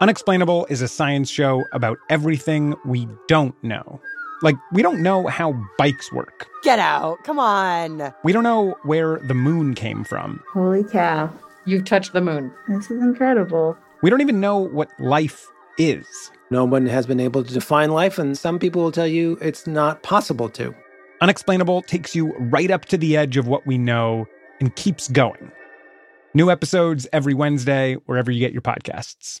Unexplainable is a science show about everything we don't know. Like, we don't know how bikes work. Get out. Come on. We don't know where the moon came from. Holy cow. You've touched the moon. This is incredible. We don't even know what life is. No one has been able to define life, and some people will tell you it's not possible to. Unexplainable takes you right up to the edge of what we know and keeps going. New episodes every Wednesday, wherever you get your podcasts.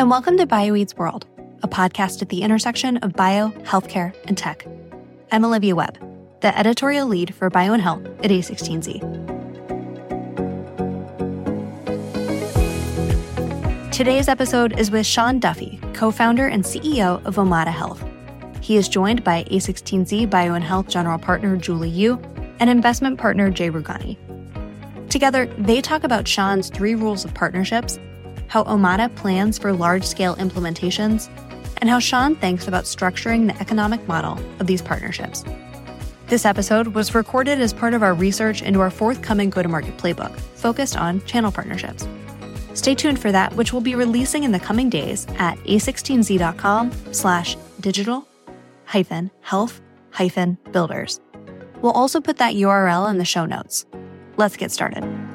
And welcome to BioEats World, a podcast at the intersection of bio, healthcare, and tech. I'm Olivia Webb, the editorial lead for Bio and Health at A16Z. Today's episode is with Sean Duffy, co founder and CEO of Omada Health. He is joined by A16Z Bio and Health General Partner Julie Yoo and investment partner Jay Rughani. Together, they talk about Sean's three rules of partnerships how Omada plans for large scale implementations, and how Sean thinks about structuring the economic model of these partnerships. This episode was recorded as part of our research into our forthcoming go to market playbook focused on channel partnerships. Stay tuned for that, which we'll be releasing in the coming days at a16z.com slash digital hyphen health hyphen builders. We'll also put that URL in the show notes. Let's get started.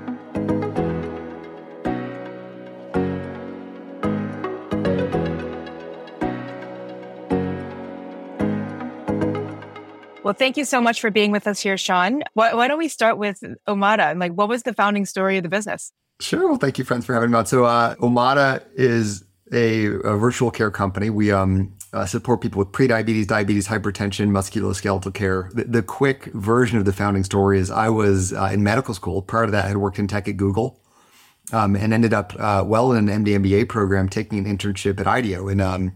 Well, thank you so much for being with us here, Sean. Why, why don't we start with Omada? And like, what was the founding story of the business? Sure. Well, thank you, friends, for having me on. So, uh, Omada is a, a, virtual care company. We um, uh, support people with prediabetes, diabetes, hypertension, musculoskeletal care. The, the, quick version of the founding story is I was uh, in medical school. Prior to that, I had worked in tech at Google um, and ended up uh, well in an MD MBA program, taking an internship at IDEO. And um,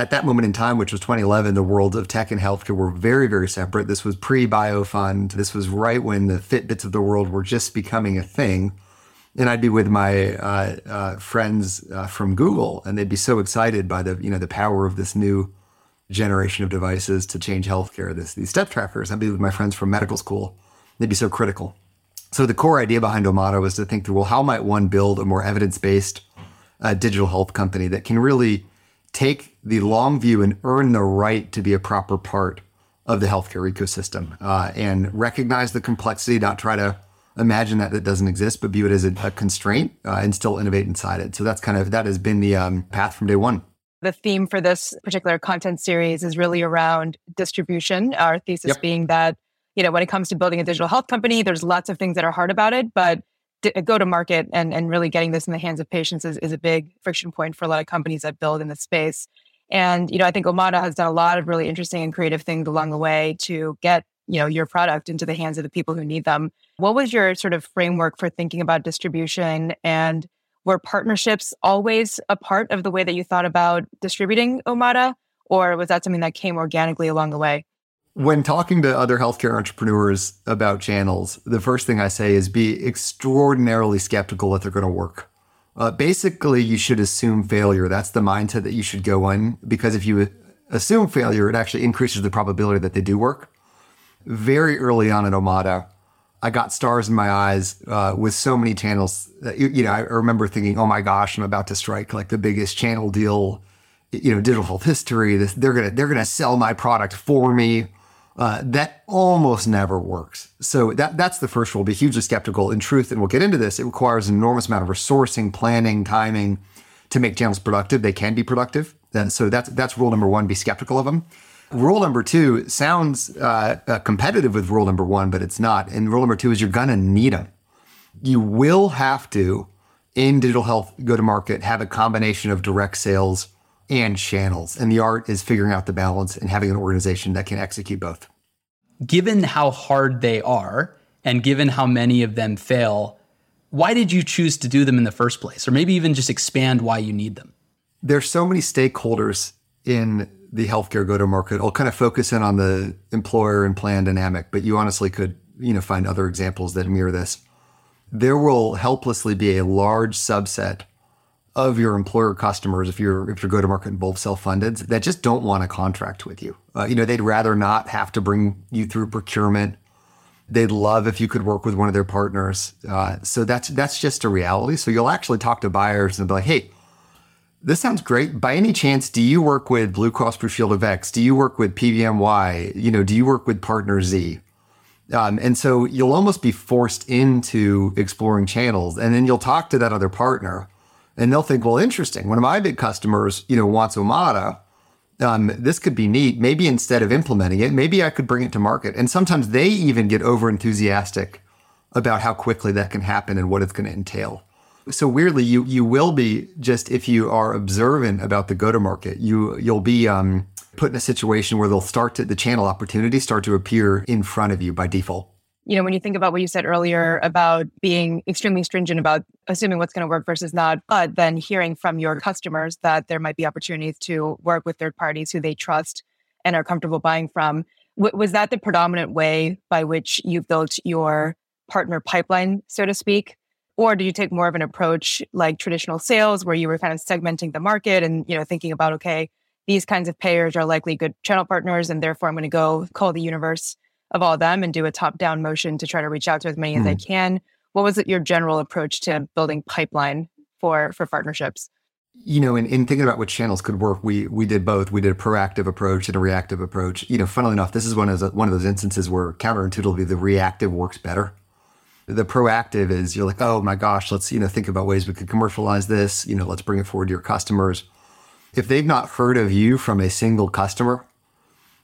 at that moment in time, which was 2011, the worlds of tech and healthcare were very, very separate. This was pre BioFund. This was right when the Fitbits of the world were just becoming a thing. And I'd be with my uh, uh, friends uh, from Google, and they'd be so excited by the you know the power of this new generation of devices to change healthcare. This these step trackers. I'd be with my friends from medical school. They'd be so critical. So the core idea behind Omada was to think through well, how might one build a more evidence based uh, digital health company that can really take the long view and earn the right to be a proper part of the healthcare ecosystem uh, and recognize the complexity, not try to imagine that it doesn't exist, but view it as a, a constraint uh, and still innovate inside it. So that's kind of that has been the um, path from day one. The theme for this particular content series is really around distribution. Our thesis yep. being that you know when it comes to building a digital health company, there's lots of things that are hard about it, but Uh, go to market and, and really getting this in the hands of patients is, is a big friction point for a lot of companies that build in the space. And, you know, I think Omada has done a lot of really interesting and creative things along the way to get, you know, your product into the hands of the people who need them. What was your sort of framework for thinking about distribution and were partnerships always a part of the way that you thought about distributing Omada? Or was that something that came organically along the way? When talking to other healthcare entrepreneurs about channels, the first thing I say is be extraordinarily skeptical that they're going to work. Uh, basically, you should assume failure. That's the mindset that you should go in because if you assume failure, it actually increases the probability that they do work. Very early on at Omada, I got stars in my eyes uh, with so many channels. That, you, know, I remember thinking, "Oh my gosh, I'm about to strike like the biggest channel deal, you know, digital history. This, they're gonna they're gonna sell my product for me." Uh, that almost never works. So that that's the first rule. Be hugely skeptical. In truth, and we'll get into this, it requires an enormous amount of resourcing, planning, timing to make channels productive. They can be productive. And so that's that's rule number one. Be skeptical of them. Rule number two sounds uh, uh, competitive with rule number one, but it's not. And rule number two is you're gonna need them. You will have to in digital health go to market have a combination of direct sales and channels. And the art is figuring out the balance and having an organization that can execute both. Given how hard they are, and given how many of them fail, why did you choose to do them in the first place? Or maybe even just expand why you need them? There's so many stakeholders in the healthcare go to market. I'll kind of focus in on the employer and plan dynamic, but you honestly could, you know, find other examples that mirror this. There will helplessly be a large subset of your employer customers, if you're if your go to market involves self funded, that just don't want to contract with you. Uh, you know, they'd rather not have to bring you through procurement. They'd love if you could work with one of their partners. Uh, so that's that's just a reality. So you'll actually talk to buyers and be like, hey this sounds great. By any chance, do you work with Blue Cross Blue Shield of X? Do you work with PBMY? You know, do you work with Partner Z? Um, and so you'll almost be forced into exploring channels, and then you'll talk to that other partner, and they'll think, well, interesting. One of my big customers, you know, wants Omada. Um, this could be neat. Maybe instead of implementing it, maybe I could bring it to market. And sometimes they even get over enthusiastic about how quickly that can happen and what it's going to entail so weirdly, you you will be just if you are observant about the go to market, you you'll be um, put in a situation where they'll start to the channel opportunities start to appear in front of you by default. You know, when you think about what you said earlier about being extremely stringent about assuming what's going to work versus not, but then hearing from your customers that there might be opportunities to work with third parties who they trust and are comfortable buying from. W- was that the predominant way by which you built your partner pipeline, so to speak? or do you take more of an approach like traditional sales where you were kind of segmenting the market and you know thinking about okay these kinds of payers are likely good channel partners and therefore i'm going to go call the universe of all of them and do a top down motion to try to reach out to as many mm-hmm. as i hmm. can what was it your general approach to building pipeline for for partnerships you know in, in thinking about which channels could work we we did both we did a proactive approach and a reactive approach you know funnily enough this is one of those, one of those instances where counterintuitively the reactive works better the proactive is you're like, oh my gosh, let's, you know, think about ways we could commercialize this. You know, let's bring it forward to your customers. If they've not heard of you from a single customer,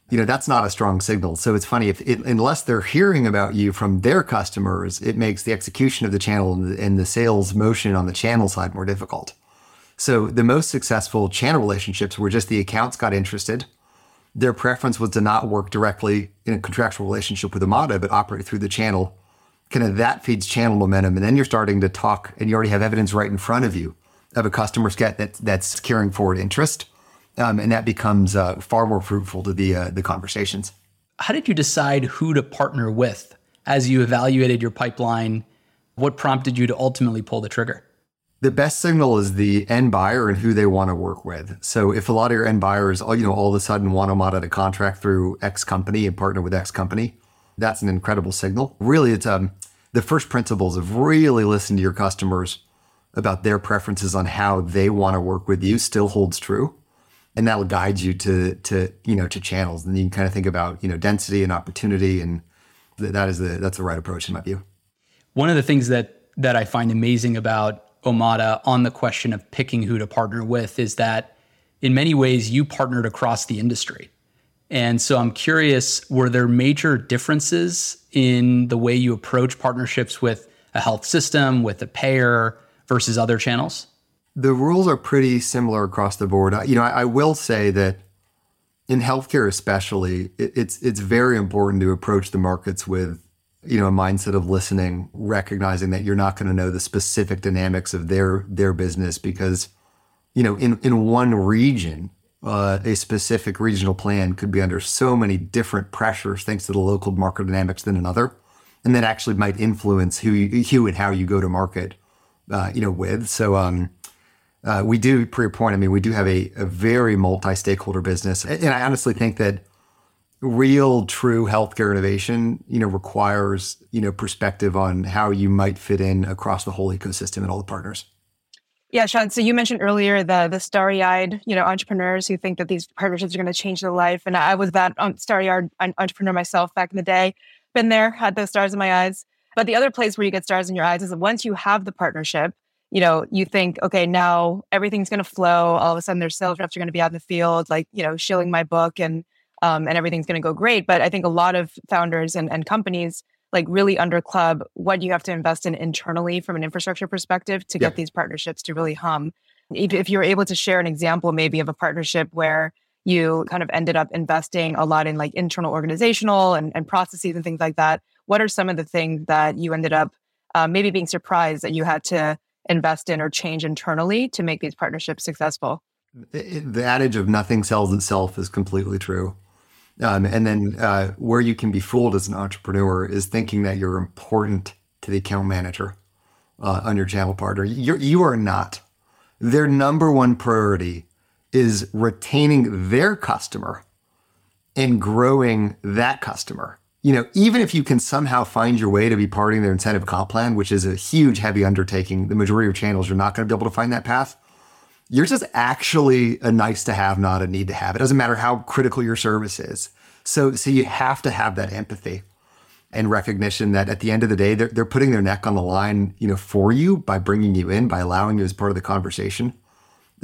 you know, that's not a strong signal. So it's funny if it, unless they're hearing about you from their customers, it makes the execution of the channel and the, sales motion on the channel side more difficult. So the most successful channel relationships were just the accounts got interested. Their preference was to not work directly in a contractual relationship with Omada but operate through the channel kind of that feeds channel momentum. And then you're starting to talk and you already have evidence right in front of you of a customer set that, that's carrying forward interest. Um, and that becomes uh, far more fruitful to the, uh, the conversations. How did you decide who to partner with as you evaluated your pipeline? What prompted you to ultimately pull the trigger? The best signal is the end buyer and who they want to work with. So if a lot of your end buyers, you know, all of a sudden want to contract through X company and partner with X company, that's an incredible signal. Really, it's um, the first principles of really listening to your customers about their preferences on how they want to work with you still holds true. And that'll guide you to, to, you know, to channels. And you can kind of think about, you know, density and opportunity. And that is the, that's the right approach in my view. One of the things that, that I find amazing about Omada on the question of picking who to partner with is that in many ways you partnered across the industry. And so I'm curious were there major differences in the way you approach partnerships with a health system, with a payer versus other channels? The rules are pretty similar across the board. You know, I, I will say that in healthcare, especially, it, it's it's very important to approach the markets with you know a mindset of listening, recognizing that you're not going to know the specific dynamics of their their business because you know in in one region uh, a specific regional plan could be under so many different pressures thanks to the local market dynamics than another, and that actually might influence who you, who and how you go to market, uh, you know, with. So um, uh, we do, per your point, I mean, we do have a, a very multi-stakeholder business, and I honestly think that real, true healthcare innovation, you know, requires you know perspective on how you might fit in across the whole ecosystem and all the partners. Yeah, Sean. So you mentioned earlier the the starry eyed, you know, entrepreneurs who think that these partnerships are going to change their life, and I was that um, starry eyed entrepreneur myself back in the day. Been there, had those stars in my eyes. But the other place where you get stars in your eyes is once you have the partnership, you know, you think, okay, now everything's going to flow. All of a sudden, their sales reps are going to be out in the field, like you know, shilling my book, and um, and everything's going to go great. But I think a lot of founders and, and companies like really under club what you have to invest in internally from an infrastructure perspective to get these partnerships to really hum. if, if you're able to share an example maybe of a partnership where you kind of ended up investing a lot in like internal organizational and, and processes and things like that what are some of the things that you ended up uh, maybe being surprised that you had to invest in or change internally to make these partnerships successful the adage of nothing sells itself is completely true um, and then uh, where you can be fooled as an entrepreneur is thinking that you're important to the account manager uh, on your channel partner. You're, you are not. Their number one priority is retaining their customer and growing that customer. You know, even if you can somehow find your way to be part of their incentive comp plan, which is a huge, heavy undertaking, the majority of channels you're not going to be able to find that path. Yours is actually a nice to have, not a need to have. It doesn't matter how critical your service is. So, so you have to have that empathy and recognition that at the end of the day, they're, they're putting their neck on the line, you know, for you by bringing you in, by allowing you as part of the conversation.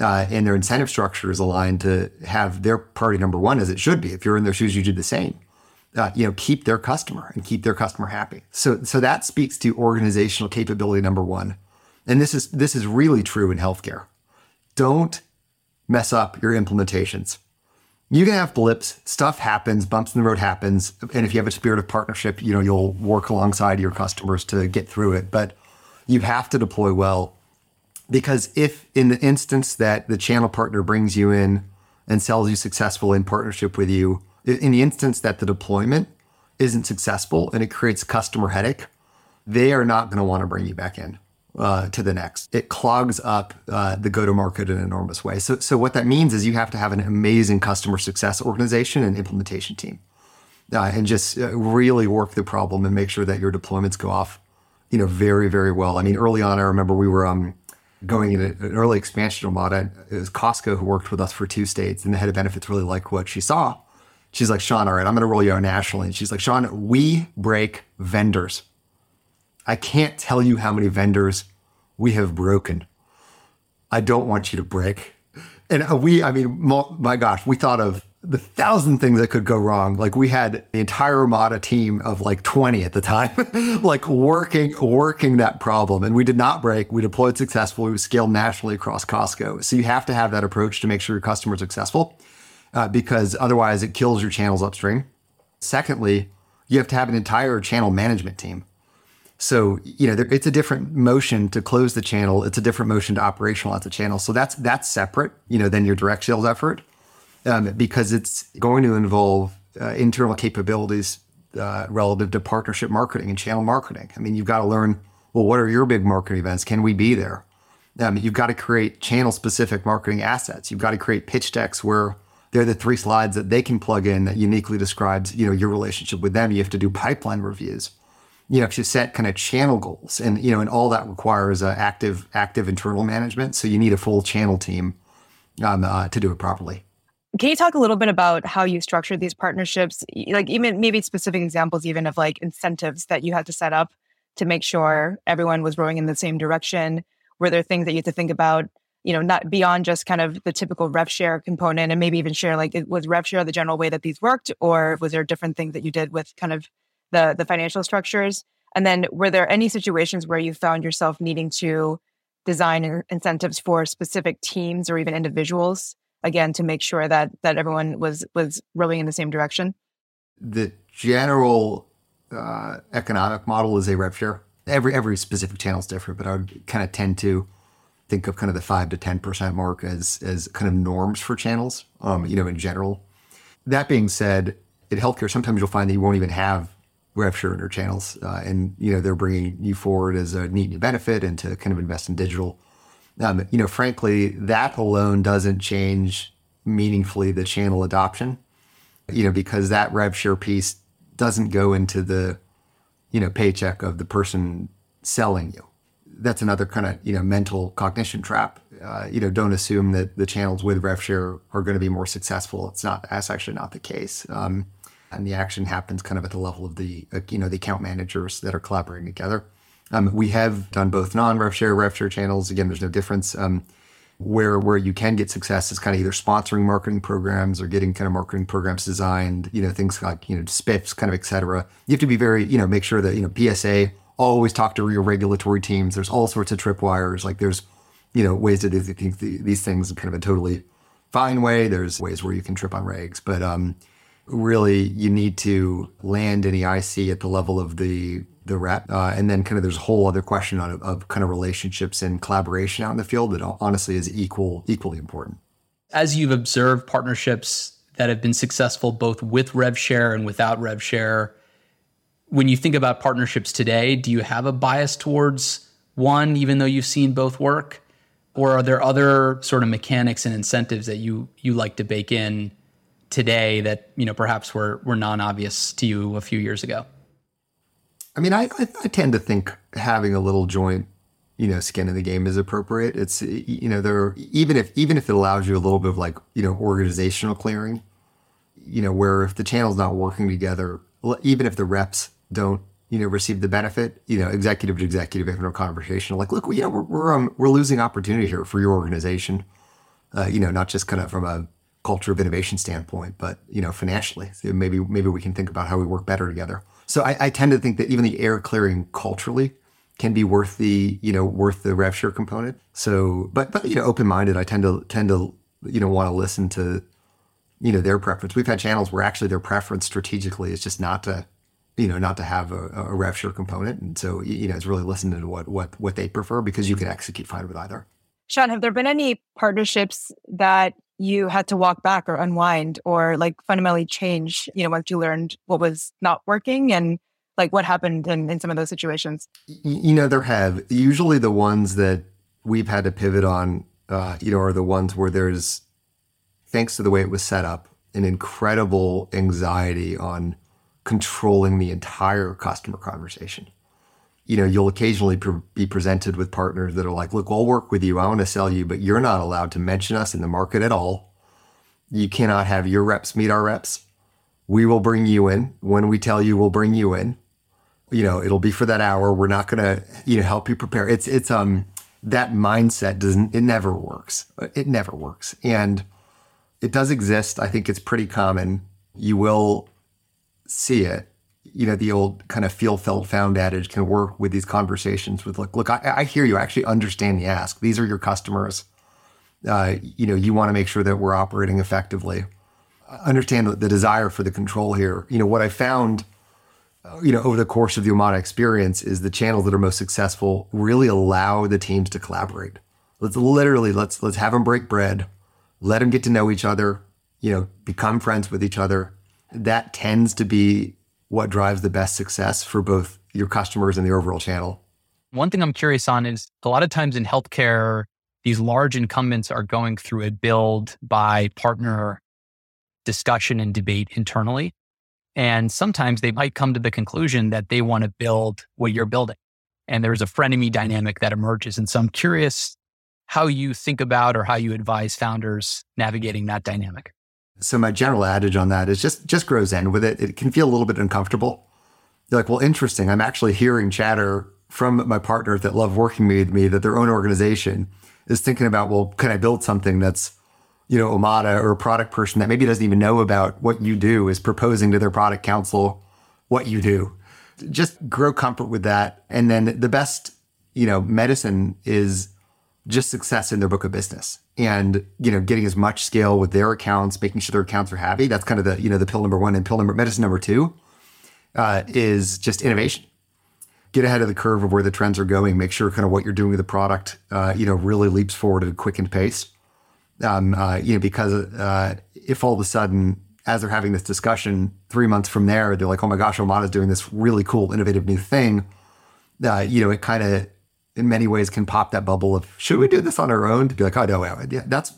Uh, and their incentive structure is aligned to have their priority number one, as it should be. If you're in their shoes, you do the same. Uh, you know, keep their customer and keep their customer happy. So, so that speaks to organizational capability number one. And this is this is really true in healthcare don't mess up your implementations. You can have blips, stuff happens, bumps in the road happens, and if you have a spirit of partnership, you know you'll work alongside your customers to get through it. But you have to deploy well because if in the instance that the channel partner brings you in and sells you successful in partnership with you, in the instance that the deployment isn't successful and it creates customer headache, they are not going to want to bring you back in uh, to the next. It clogs up uh, the go to market in an enormous way. So, so what that means is you have to have an amazing customer success organization and implementation team, uh, and just uh, really work the problem and make sure that your deployments go off, you know, very very well. I mean, early on, I remember we were um, going in an early expansion Omada. It was Costco who worked with us for two states, and the head of benefits really liked what she saw. She's like, Sean, all right, I'm going to roll you out nationally. And she's like, Sean, we break vendors I can't tell you how many vendors we have broken. I don't want you to break. And uh, we, I mean, my gosh, we thought of the thousand things that could go wrong. Like we had the entire Omada team of like 20 at the time, like working, working that problem. And we did not break. We deployed successfully. We scaled nationally across Costco. So you have to have that approach to make sure your customer is successful uh, because otherwise it kills your channels upstream. Secondly, you have to have an entire channel management team. So you know, it's a different motion to close the channel. It's a different motion to operationalize the channel. So that's that's separate, you know, than your direct sales effort, um, because it's going to involve uh, internal capabilities uh, relative to partnership marketing and channel marketing. I mean, you've got to learn. Well, what are your big marketing events? Can we be there? Um, you've got to create channel specific marketing assets. You've got to create pitch decks where they're the three slides that they can plug in that uniquely describes you know your relationship with them. You have to do pipeline reviews you know, to set kind of channel goals and, you know, and all that requires uh, active, active internal management. So you need a full channel team um, uh, to do it properly. Can you talk a little bit about how you structured these partnerships? Like even maybe specific examples even of like incentives that you had to set up to make sure everyone was rowing in the same direction? Were there things that you had to think about, you know, not beyond just kind of the typical rev share component and maybe even share like was rev share the general way that these worked or was there different things that you did with kind of the the financial structures? And then were there any situations where you found yourself needing to design incentives for specific teams or even individuals again to make sure that that everyone was was rowing in the same direction? The general uh, economic model is a rev share. Every every specific channel is different, but I would kind of tend to think of kind of the five to ten percent mark as as kind of norms for channels. Um, you know, in general. That being said, in healthcare, sometimes you'll find that you won't even have rev share in their channels, uh, and you know they're bringing you forward as a neat new benefit and to kind of invest in digital. Um, you know, frankly, that alone doesn't change meaningfully the channel adoption. You know, because that rev share piece doesn't go into the you know paycheck of the person selling you. That's another kind of you know mental cognition trap. Uh, you know, don't assume that the channels with rev share are going to be more successful. It's not. That's actually not the case. Um, and the action happens kind of at the level of the uh, you know the account managers that are collaborating together. Um, we have done both non-rev share, rev share channels. Again, there's no difference. Um, where where you can get success is kind of either sponsoring marketing programs or getting kind of marketing programs designed. You know things like you know spiffs, kind of et cetera. You have to be very you know make sure that you know PSA always talk to your regulatory teams. There's all sorts of tripwires. Like there's you know, ways to do these things in kind of a totally fine way. There's ways where you can trip on regs, but um, really you need to land any IC at the level of the the rep, uh, and then kind of there's a whole other question on, of kind of relationships and collaboration out in the field that honestly is equal equally important. As you've observed partnerships that have been successful both with RevShare and without RevShare, when you think about partnerships today, do you have a bias towards one, even though you've seen both work? or are there other sort of mechanics and incentives that you you like to bake in today that you know perhaps were were non-obvious to you a few years ago i mean i i, I tend to think having a little joint you know skin in the game is appropriate it's you know there even if even if it allows you a little bit of like you know organizational clearing you know where if the channel's not working together even if the reps don't you know, receive the benefit, you know, executive to executive having a conversation like, look, know, we're we're, um, we're losing opportunity here for your organization, uh, you know, not just kind of from a culture of innovation standpoint, but you know, financially, so maybe maybe we can think about how we work better together. So I, I tend to think that even the air clearing culturally can be worth the you know worth the rev share component. So, but but you know, open minded, I tend to tend to you know want to listen to you know their preference. We've had channels where actually their preference strategically is just not to you know, not to have a, a rev share component. And so, you know, it's really listening to what, what, what they prefer because you can execute fine with either. Sean, have there been any partnerships that you had to walk back or unwind or like fundamentally change, you know, once you learned what was not working and like what happened in, in some of those situations? You know, there have usually the ones that we've had to pivot on, uh, you know, are the ones where there's, thanks to the way it was set up, an incredible anxiety on controlling the entire customer conversation. You know, you'll occasionally be presented with partners that are like, look, I'll work with you. I want to sell you, but you're not allowed to mention us in the market at all. You cannot have your reps meet our reps. We will bring you in when we tell you we'll bring you in. You know, it'll be for that hour. We're not going to, you know, help you prepare. It's, it's, um, that mindset doesn't, it never works. It never works. And it does exist. I think it's pretty common. You will see it, you know, the old kind of feel, felt, found adage can work with these conversations with look, look, I, I hear you. I actually understand the ask. These are your customers. Uh, you know, you want to make sure that we're operating effectively. understand the, the desire for the control here. You know, what I found, uh, you know, over the course of the Omada experience is the channels that are most successful really allow the teams to collaborate. Let's literally let's let's have them break bread, let them get to know each other, you know, become friends with each other, that tends to be what drives the best success for both your customers and the overall channel. One thing I'm curious on is a lot of times in healthcare, these large incumbents are going through a build by partner discussion and debate internally. And sometimes they might come to the conclusion that they want to build what you're building. And there's a frenemy dynamic that emerges. And so I'm curious how you think about or how you advise founders navigating that dynamic. So my general adage on that is just just grow zen with it. It can feel a little bit uncomfortable. You're like, well, interesting. I'm actually hearing chatter from my partners that love working with me that their own organization is thinking about, well, can I build something that's, you know, Omada or a product person that maybe doesn't even know about what you do is proposing to their product council what you do. Just grow comfort with that. And then the best, you know, medicine is just success in their book of business. And you know getting as much scale with their accounts making sure their accounts are happy that's kind of the you know the pill number one and pill number medicine number two uh, is just innovation. Get ahead of the curve of where the trends are going. Make sure kind of what you're doing with the product uh, you know really leaps forward at a quickened pace. Um, uh, you know because uh, if all of a sudden as they're having this discussion three months from there they're like oh my gosh Omada's doing this really cool innovative new thing uh, you know it kind of in many ways can pop that bubble of should we do this on our own to be like, oh no, yeah, that's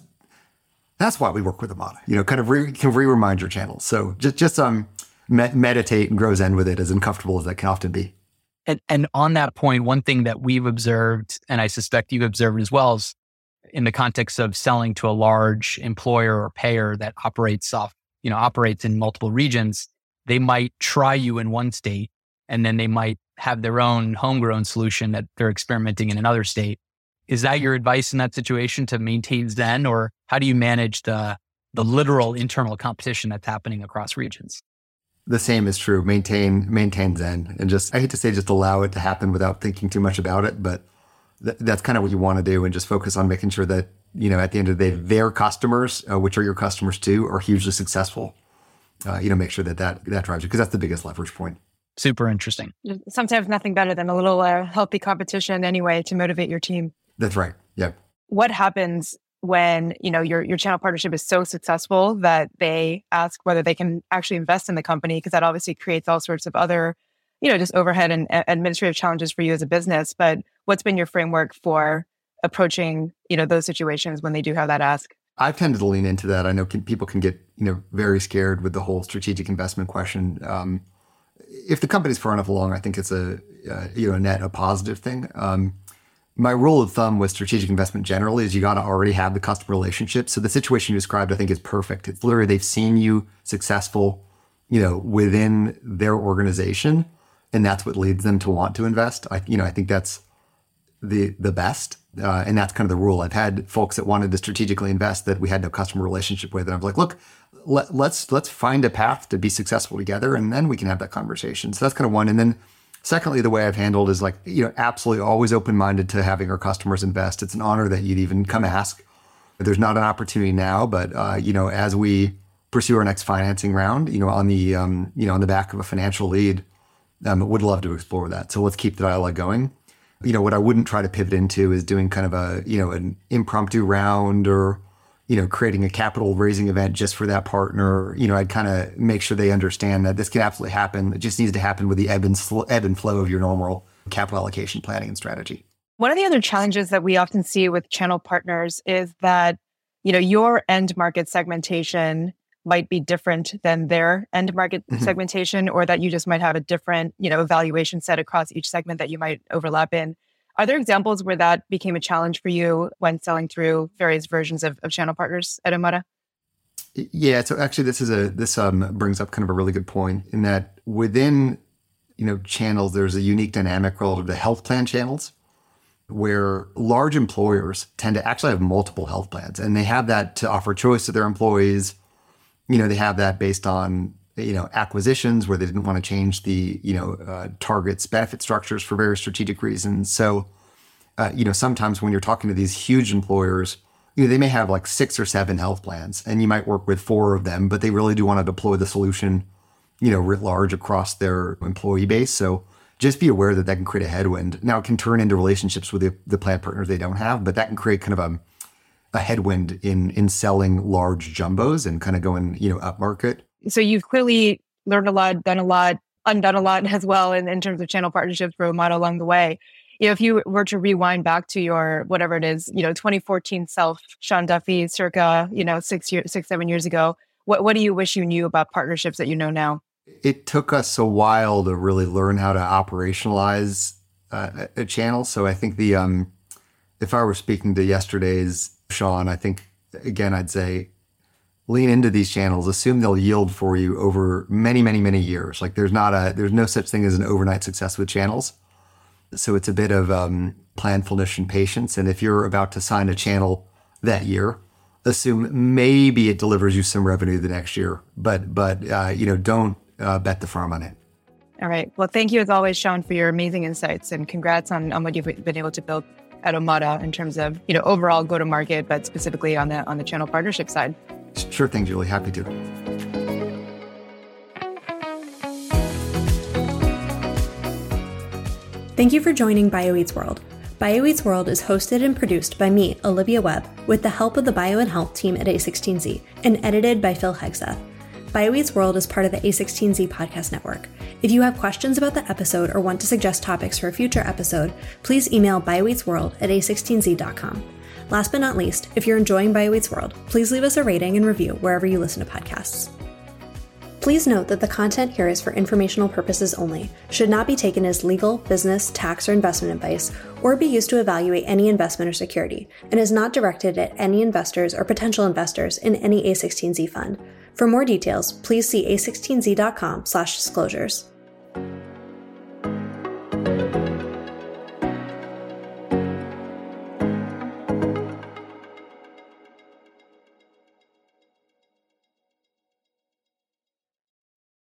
that's why we work with Omada. You know, kind of re, can re-remind your channel. So just just um me- meditate and grow zen with it, as uncomfortable as that can often be. And and on that point, one thing that we've observed, and I suspect you've observed as well, is in the context of selling to a large employer or payer that operates off, you know, operates in multiple regions, they might try you in one state and then they might have their own homegrown solution that they're experimenting in another state. Is that your advice in that situation to maintain Zen, or how do you manage the the literal internal competition that's happening across regions? The same is true. Maintain maintain Zen, and just I hate to say just allow it to happen without thinking too much about it, but th- that's kind of what you want to do and just focus on making sure that, you know, at the end of the day, their customers, uh, which are your customers too, are hugely successful. Uh, you know, make sure that that, that drives you because that's the biggest leverage point. Super interesting. Sometimes nothing better than a little uh, healthy competition anyway to motivate your team. That's right. Yeah. What happens when you know your your channel partnership is so successful that they ask whether they can actually invest in the company because that obviously creates all sorts of other you know just overhead and administrative challenges for you as a business but what's been your framework for approaching you know those situations when they do have that ask I've tended to lean into that. I know can, people can get you know very scared with the whole strategic investment question. Um, if the company's far enough along, I think it's a uh, you know net a positive thing. Um, my rule of thumb with strategic investment generally is you got to already have the customer relationship. So the situation you described, I think, is perfect. It's literally they've seen you successful, you know, within their organization, and that's what leads them to want to invest. I, you know, I think that's the the best, uh, and that's kind of the rule. I've had folks that wanted to strategically invest that we had no customer relationship with, and I'm like, look, let, let's let's find a path to be successful together, and then we can have that conversation. So that's kind of one, and then Secondly, the way I've handled is like, you know, absolutely always open minded to having our customers invest. It's an honor that you'd even come ask. There's not an opportunity now, but, uh, you know, as we pursue our next financing round, you know, on the, um, you know, on the back of a financial lead, um, would love to explore that. So let's keep the dialogue going. You know, what I wouldn't try to pivot into is doing kind of a, you know, an impromptu round or, you know, creating a capital raising event just for that partner. You know, I'd kind of make sure they understand that this can absolutely happen. It just needs to happen with the ebb and, sl- ebb and flow of your normal capital allocation planning and strategy. One of the other challenges that we often see with channel partners is that, you know, your end market segmentation might be different than their end market mm-hmm. segmentation, or that you just might have a different, you know, evaluation set across each segment that you might overlap in. Are there examples where that became a challenge for you when selling through various versions of, of channel partners at Omada? Yeah, so actually, this is a this um, brings up kind of a really good point in that within you know channels, there's a unique dynamic relative to health plan channels, where large employers tend to actually have multiple health plans, and they have that to offer choice to their employees. You know, they have that based on you know acquisitions where they didn't want to change the you know uh, targets benefit structures for various strategic reasons. So uh, you know sometimes when you're talking to these huge employers you know they may have like six or seven health plans and you might work with four of them but they really do want to deploy the solution you know writ large across their employee base. So just be aware that that can create a headwind. Now it can turn into relationships with the, the plan partners they don't have but that can create kind of a a headwind in in selling large jumbos and kind of going you know up market so you've clearly learned a lot, done a lot, undone a lot as well in, in terms of channel partnerships for Omada along the way. You know, if you were to rewind back to your whatever it is, you know, 2014 self, Sean Duffy, circa, you know, six years, six, seven years ago, what what do you wish you knew about partnerships that you know now? It took us a while to really learn how to operationalize uh, a channel. So I think the um, if I were speaking to yesterday's Sean, I think again I'd say lean into these channels. Assume they'll yield for you over many many many years. Like there's not a there's no such thing as an overnight success with channels. So it's a bit of um, planfulness and patience. And if you're about to sign a channel that year assume maybe it delivers you some revenue the next year. But but uh, you know don't uh, bet the farm on it. All right. Well thank you as always sean for your amazing insights. And congrats on, on what you've been able to build at omada in terms of you know overall go to market but specifically on the on the channel partnership side Sure thing, Julie. Happy to. Thank you for joining BioEats World. BioEats World is hosted and produced by me, Olivia Webb, with the help of the Bio and Health team at A16Z, and edited by Phil Hegseth. BioEats World is part of the A16Z podcast network. If you have questions about the episode or want to suggest topics for a future episode, please email bioeatsworld at a16z.com. Last but not least, if you're enjoying BioEats World, please leave us a rating and review wherever you listen to podcasts. Please note that the content here is for informational purposes only, should not be taken as legal, business, tax, or investment advice, or be used to evaluate any investment or security, and is not directed at any investors or potential investors in any A16Z fund. For more details, please see a16z.com/disclosures.